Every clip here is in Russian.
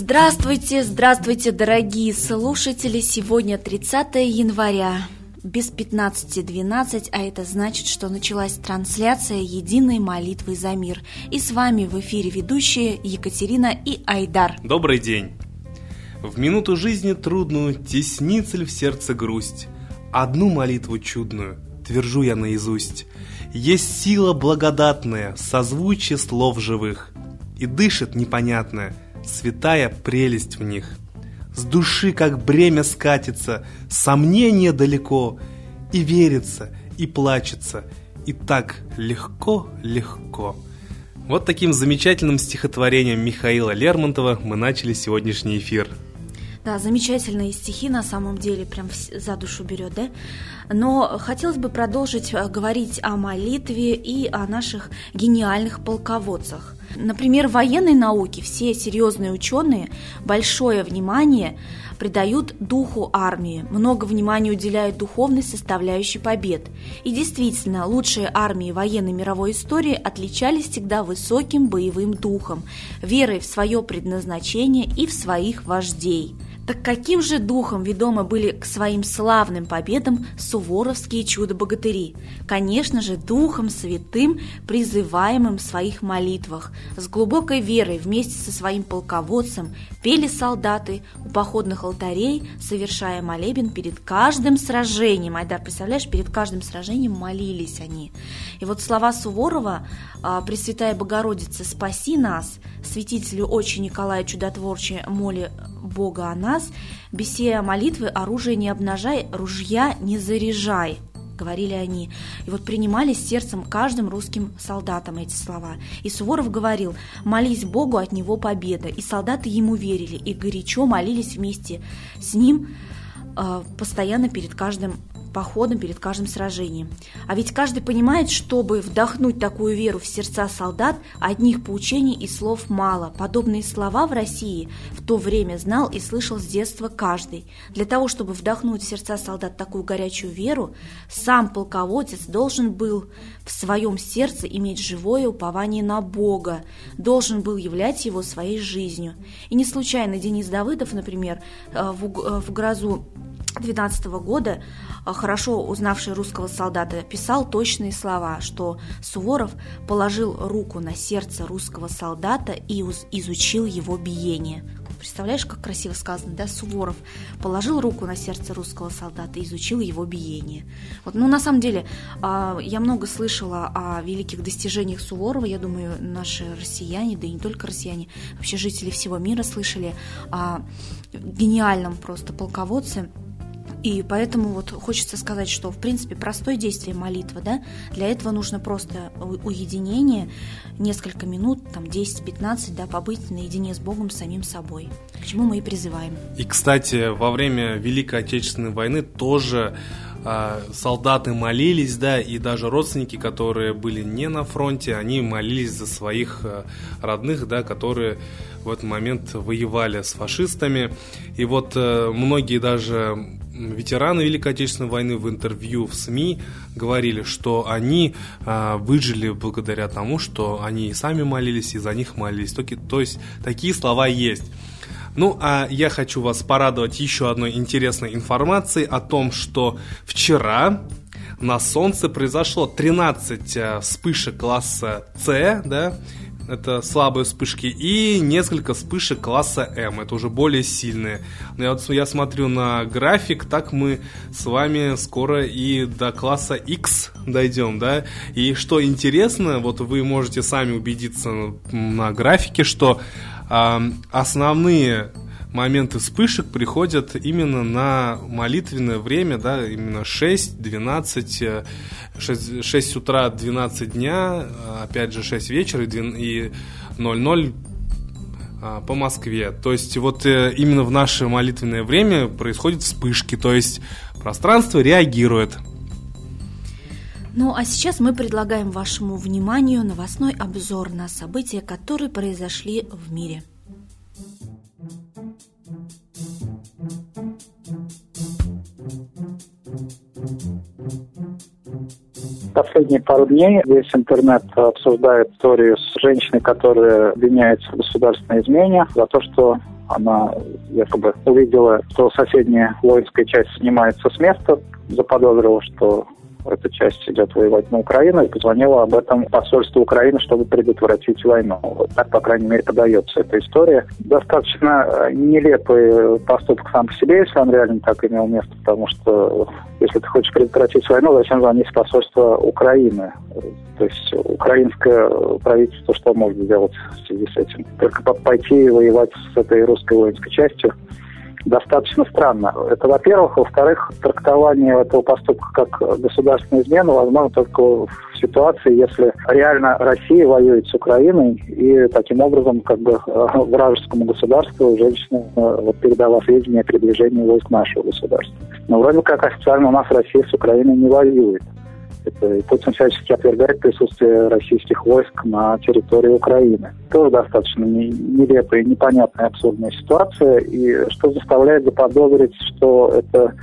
Здравствуйте, здравствуйте, дорогие слушатели! Сегодня 30 января, без 15.12, а это значит, что началась трансляция единой молитвы за мир. И с вами в эфире ведущие Екатерина и Айдар. Добрый день! В минуту жизни трудную теснится ли в сердце грусть? Одну молитву чудную твержу я наизусть. Есть сила благодатная, созвучие слов живых, и дышит непонятное – святая прелесть в них. С души, как бремя скатится, сомнение далеко, и верится, и плачется, и так легко-легко. Вот таким замечательным стихотворением Михаила Лермонтова мы начали сегодняшний эфир. Да, замечательные стихи на самом деле, прям за душу берет, да? Но хотелось бы продолжить э, говорить о молитве и о наших гениальных полководцах. Например, в военной науке все серьезные ученые большое внимание придают духу армии, много внимания уделяют духовной составляющей побед. И действительно, лучшие армии военной мировой истории отличались всегда высоким боевым духом, верой в свое предназначение и в своих вождей – так каким же духом ведомы были к своим славным победам суворовские чудо-богатыри? Конечно же, духом святым, призываемым в своих молитвах. С глубокой верой вместе со своим полководцем пели солдаты у походных алтарей, совершая молебен перед каждым сражением. Айдар, представляешь, перед каждым сражением молились они. И вот слова Суворова «А, «Пресвятая Богородица, спаси нас», святителю очень Николая Чудотворче моли Бога о нас, беседа молитвы оружие не обнажай, ружья не заряжай, говорили они. И вот принимали сердцем каждым русским солдатам эти слова. И Суворов говорил, молись Богу, от него победа. И солдаты ему верили, и горячо молились вместе с ним постоянно перед каждым походом перед каждым сражением. А ведь каждый понимает, чтобы вдохнуть такую веру в сердца солдат, одних поучений и слов мало. Подобные слова в России в то время знал и слышал с детства каждый. Для того, чтобы вдохнуть в сердца солдат такую горячую веру, сам полководец должен был в своем сердце иметь живое упование на Бога, должен был являть его своей жизнью. И не случайно Денис Давыдов, например, э, в грозу 12 года, а, хорошо узнавший русского солдата, писал точные слова, что Суворов положил руку на сердце русского солдата и изучил его биение. Представляешь, как красиво сказано, да? Суворов положил руку на сердце русского солдата и изучил его биение. Вот, ну, на самом деле, а, я много слышала о великих достижениях Суворова. Я думаю, наши россияне, да и не только россияне, вообще жители всего мира слышали о гениальном просто полководце и поэтому вот хочется сказать, что в принципе простое действие молитва, да, для этого нужно просто уединение, несколько минут, там 10-15, да, побыть наедине с Богом, самим собой, к чему мы и призываем. И, кстати, во время Великой Отечественной войны тоже а, солдаты молились, да, и даже родственники, которые были не на фронте, они молились за своих а, родных, да, которые в этот момент воевали с фашистами. И вот э, многие даже ветераны Великой Отечественной войны в интервью в СМИ говорили, что они а, выжили благодаря тому, что они и сами молились, и за них молились. То, то есть такие слова есть. Ну, а я хочу вас порадовать еще одной интересной информацией о том, что вчера на Солнце произошло 13 а, вспышек класса С, да, это слабые вспышки, и несколько вспышек класса М, это уже более сильные. Но я, вот, я смотрю на график, так мы с вами скоро и до класса X дойдем, да. И что интересно, вот вы можете сами убедиться на графике, что э, основные моменты вспышек приходят именно на молитвенное время, да, именно 6, 12, 6, 6 утра, 12 дня, опять же 6 вечера и 00 а, по Москве. То есть вот э, именно в наше молитвенное время происходят вспышки, то есть пространство реагирует. Ну а сейчас мы предлагаем вашему вниманию новостной обзор на события, которые произошли в мире. Последние пару дней весь интернет обсуждает историю с женщиной, которая обвиняется в государственной измене за то, что Она якобы увидела, что соседняя воинская часть снимается с места, заподозрила, что эта часть идет воевать на Украину, и позвонила об этом посольству Украины, чтобы предотвратить войну. Вот так, по крайней мере, подается эта история. Достаточно э, нелепый поступок сам по себе, если он реально так имел место, потому что если ты хочешь предотвратить войну, зачем звонить в посольство Украины? То есть украинское правительство что может сделать в связи с этим? Только пойти воевать с этой русской воинской частью – достаточно странно. Это, во-первых. Во-вторых, трактование этого поступка как государственная измена возможно только в ситуации, если реально Россия воюет с Украиной, и таким образом как бы вражескому государству женщина вот, передала сведения о передвижении войск нашего государства. Но вроде как официально у нас Россия с Украиной не воюет. И Путин всячески отвергает присутствие российских войск на территории Украины. Тоже достаточно нелепая, непонятная, абсурдная ситуация, и что заставляет заподозрить, что это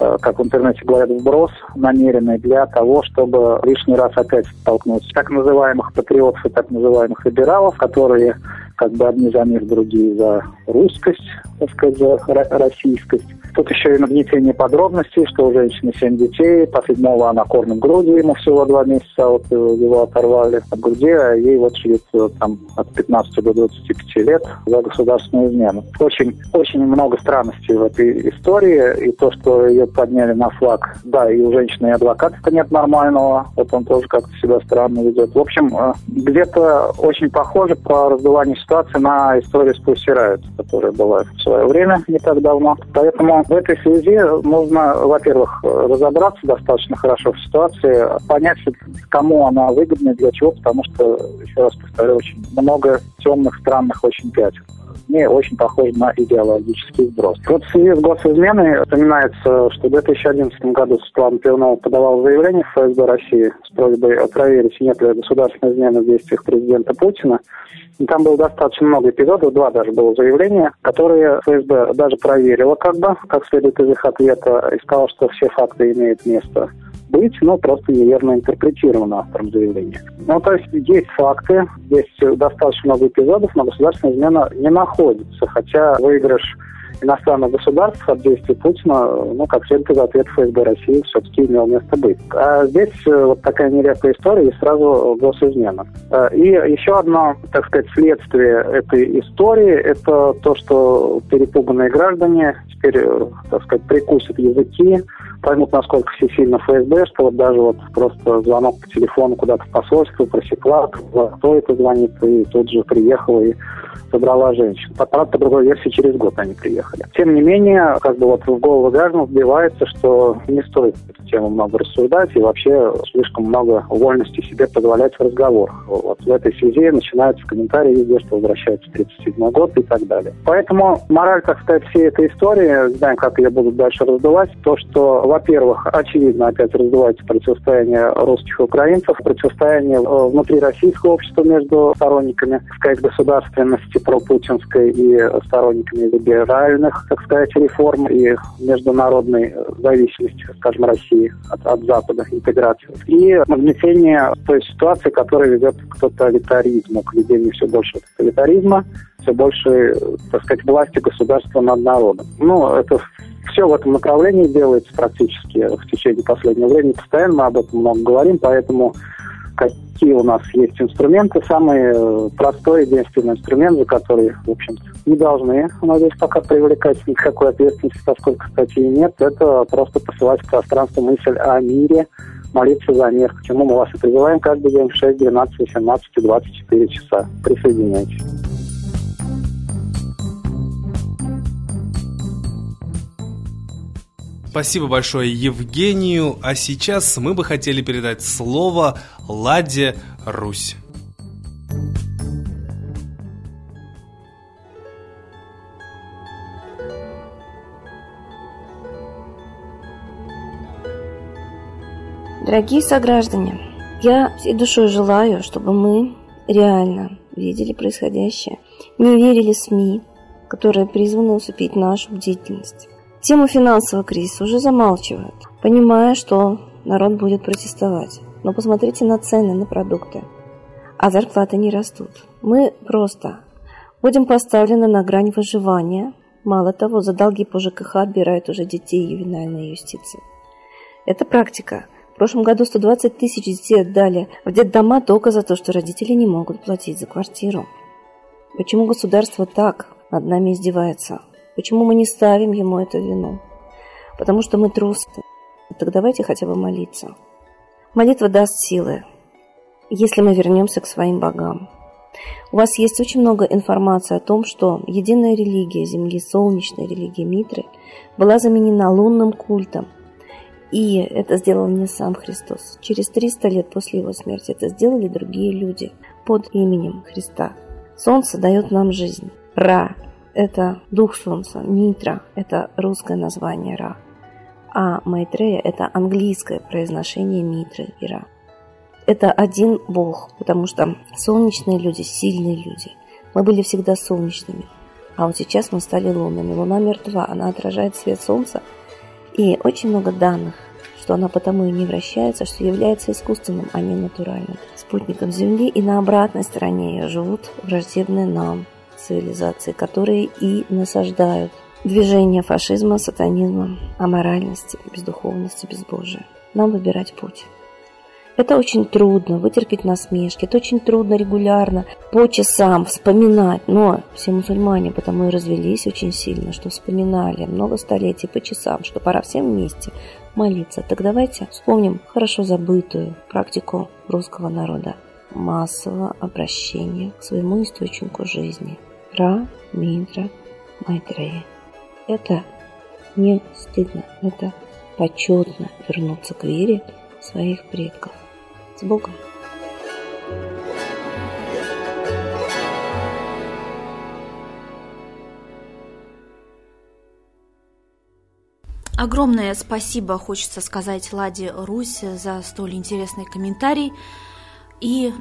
э, как в интернете говорят, вброс намеренный для того, чтобы лишний раз опять столкнуть так называемых патриотов и так называемых либералов, которые как бы одни за мир, другие за русскость, так сказать, за российскость. Тут еще и нагнетение подробностей, что у женщины семь детей, по седьмого она кормит грудью, ему всего два месяца, вот его оторвали от груди, а ей вот живет там от 15 до 25 лет за государственную измену. Очень, очень много странностей в этой истории, и то, что ее подняли на флаг, да, и у женщины и адвоката нет нормального, вот он тоже как-то себя странно ведет. В общем, э, где-то очень похоже по раздуванию ситуации на историю с Riot, которая была в свое время не так давно. Поэтому в этой связи нужно, во-первых, разобраться достаточно хорошо в ситуации, понять, кому она выгодна, для чего, потому что, еще раз повторю, очень много темных, странных очень пятен мне очень похоже на идеологический сброс. Вот в связи с госизменой вспоминается, что в 2011 году Светлана Пивнова подавала заявление в ФСБ России с просьбой проверить, нет ли государственной измены в действиях президента Путина. И там было достаточно много эпизодов, два даже было заявления, которые ФСБ даже проверила как бы, как следует из их ответа, и сказала, что все факты имеют место быть, но просто неверно интерпретировано автором заявления. Ну, то есть есть факты, есть достаточно много эпизодов, но государственная измена не находится, хотя выигрыш иностранных государств от действий Путина, ну, как следует из ответа ФСБ России, все-таки имел место быть. А здесь э, вот такая нелепая история и сразу госизмена. Э, и еще одно, так сказать, следствие этой истории – это то, что перепуганные граждане теперь, э, так сказать, прикусят языки, поймут, насколько все сильно ФСБ, что вот даже вот просто звонок по телефону куда-то в посольство просекла, кто это звонит, и тут же приехала и забрала женщин. Правда, по другой версии, через год они приехали. Тем не менее, как бы вот в голову граждан вбивается, что не стоит эту тему много рассуждать и вообще слишком много вольности себе позволять в разговорах. Вот в этой связи начинаются комментарии везде, что возвращается 37 год и так далее. Поэтому мораль, так сказать, всей этой истории, знаем, как ее будут дальше раздувать, то, что, во-первых, очевидно, опять раздувается противостояние русских и украинцев, противостояние э, внутри российского общества между сторонниками, сказать, государственности, пропутинской и сторонниками либеральных, так сказать, реформ и международной зависимости, скажем, России от, от Запада, интеграции. И нагнетение той ситуации, которая ведет к тоталитаризму, к ведению все больше тоталитаризма, все больше, так сказать, власти государства над народом. Ну, это все в этом направлении делается практически в течение последнего времени. Постоянно мы об этом много говорим, поэтому какие у нас есть инструменты. Самый э, простой, единственный инструмент, за который, в общем-то, не должны, надеюсь, пока привлекать никакой ответственности, поскольку статьи нет, это просто посылать в пространство мысль о мире, молиться за мир, к чему мы вас и призываем каждый день в 6, 12, 18 и 24 часа. Присоединяйтесь. Спасибо большое Евгению. А сейчас мы бы хотели передать слово Ладе Русь. Дорогие сограждане, я всей душой желаю, чтобы мы реально видели происходящее, не верили СМИ, которые призваны усыпить нашу бдительность. Тему финансового кризиса уже замалчивают, понимая, что народ будет протестовать. Но посмотрите на цены на продукты, а зарплаты не растут. Мы просто Будем поставлены на грань выживания. Мало того, за долги по ЖКХ отбирают уже детей ювенальной юстиции. Это практика. В прошлом году 120 тысяч детей отдали в детдома только за то, что родители не могут платить за квартиру. Почему государство так над нами издевается? Почему мы не ставим ему эту вину? Потому что мы трусы. Так давайте хотя бы молиться. Молитва даст силы, если мы вернемся к своим богам. У вас есть очень много информации о том, что единая религия Земли, солнечная религия Митры, была заменена лунным культом. И это сделал не сам Христос. Через 300 лет после его смерти это сделали другие люди под именем Христа. Солнце дает нам жизнь. Ра – это дух солнца. Митра – это русское название Ра. А Майтрея – это английское произношение Митры и Ра. Это один Бог, потому что солнечные люди – сильные люди. Мы были всегда солнечными. А вот сейчас мы стали лунными. Луна мертва, она отражает свет солнца. И очень много данных, что она потому и не вращается, что является искусственным, а не натуральным спутником Земли, и на обратной стороне ее живут враждебные нам цивилизации, которые и насаждают движение фашизма, сатанизма, аморальности, бездуховности, безбожия. Нам выбирать путь. Это очень трудно, вытерпеть насмешки, это очень трудно регулярно, по часам вспоминать. Но все мусульмане потому и развелись очень сильно, что вспоминали много столетий по часам, что пора всем вместе молиться. Так давайте вспомним хорошо забытую практику русского народа массового обращения к своему источнику жизни. Ра, Мидра, Майтрея. Это не стыдно, это почетно вернуться к вере своих предков. С Богом! Огромное спасибо хочется сказать Ладе Русь за столь интересный комментарий и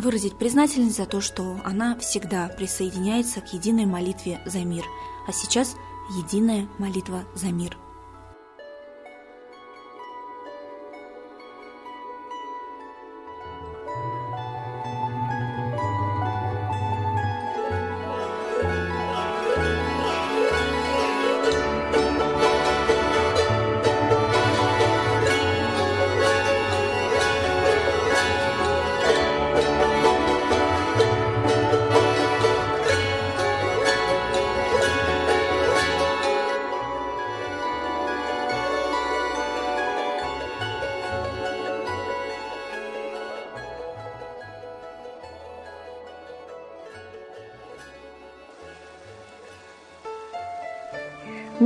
выразить признательность за то, что она всегда присоединяется к единой молитве за мир. А сейчас единая молитва за мир –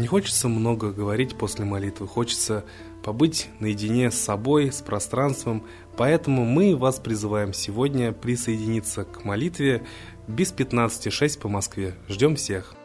Не хочется много говорить после молитвы, хочется побыть наедине с собой, с пространством, поэтому мы вас призываем сегодня присоединиться к молитве без 15.06 по Москве. Ждем всех!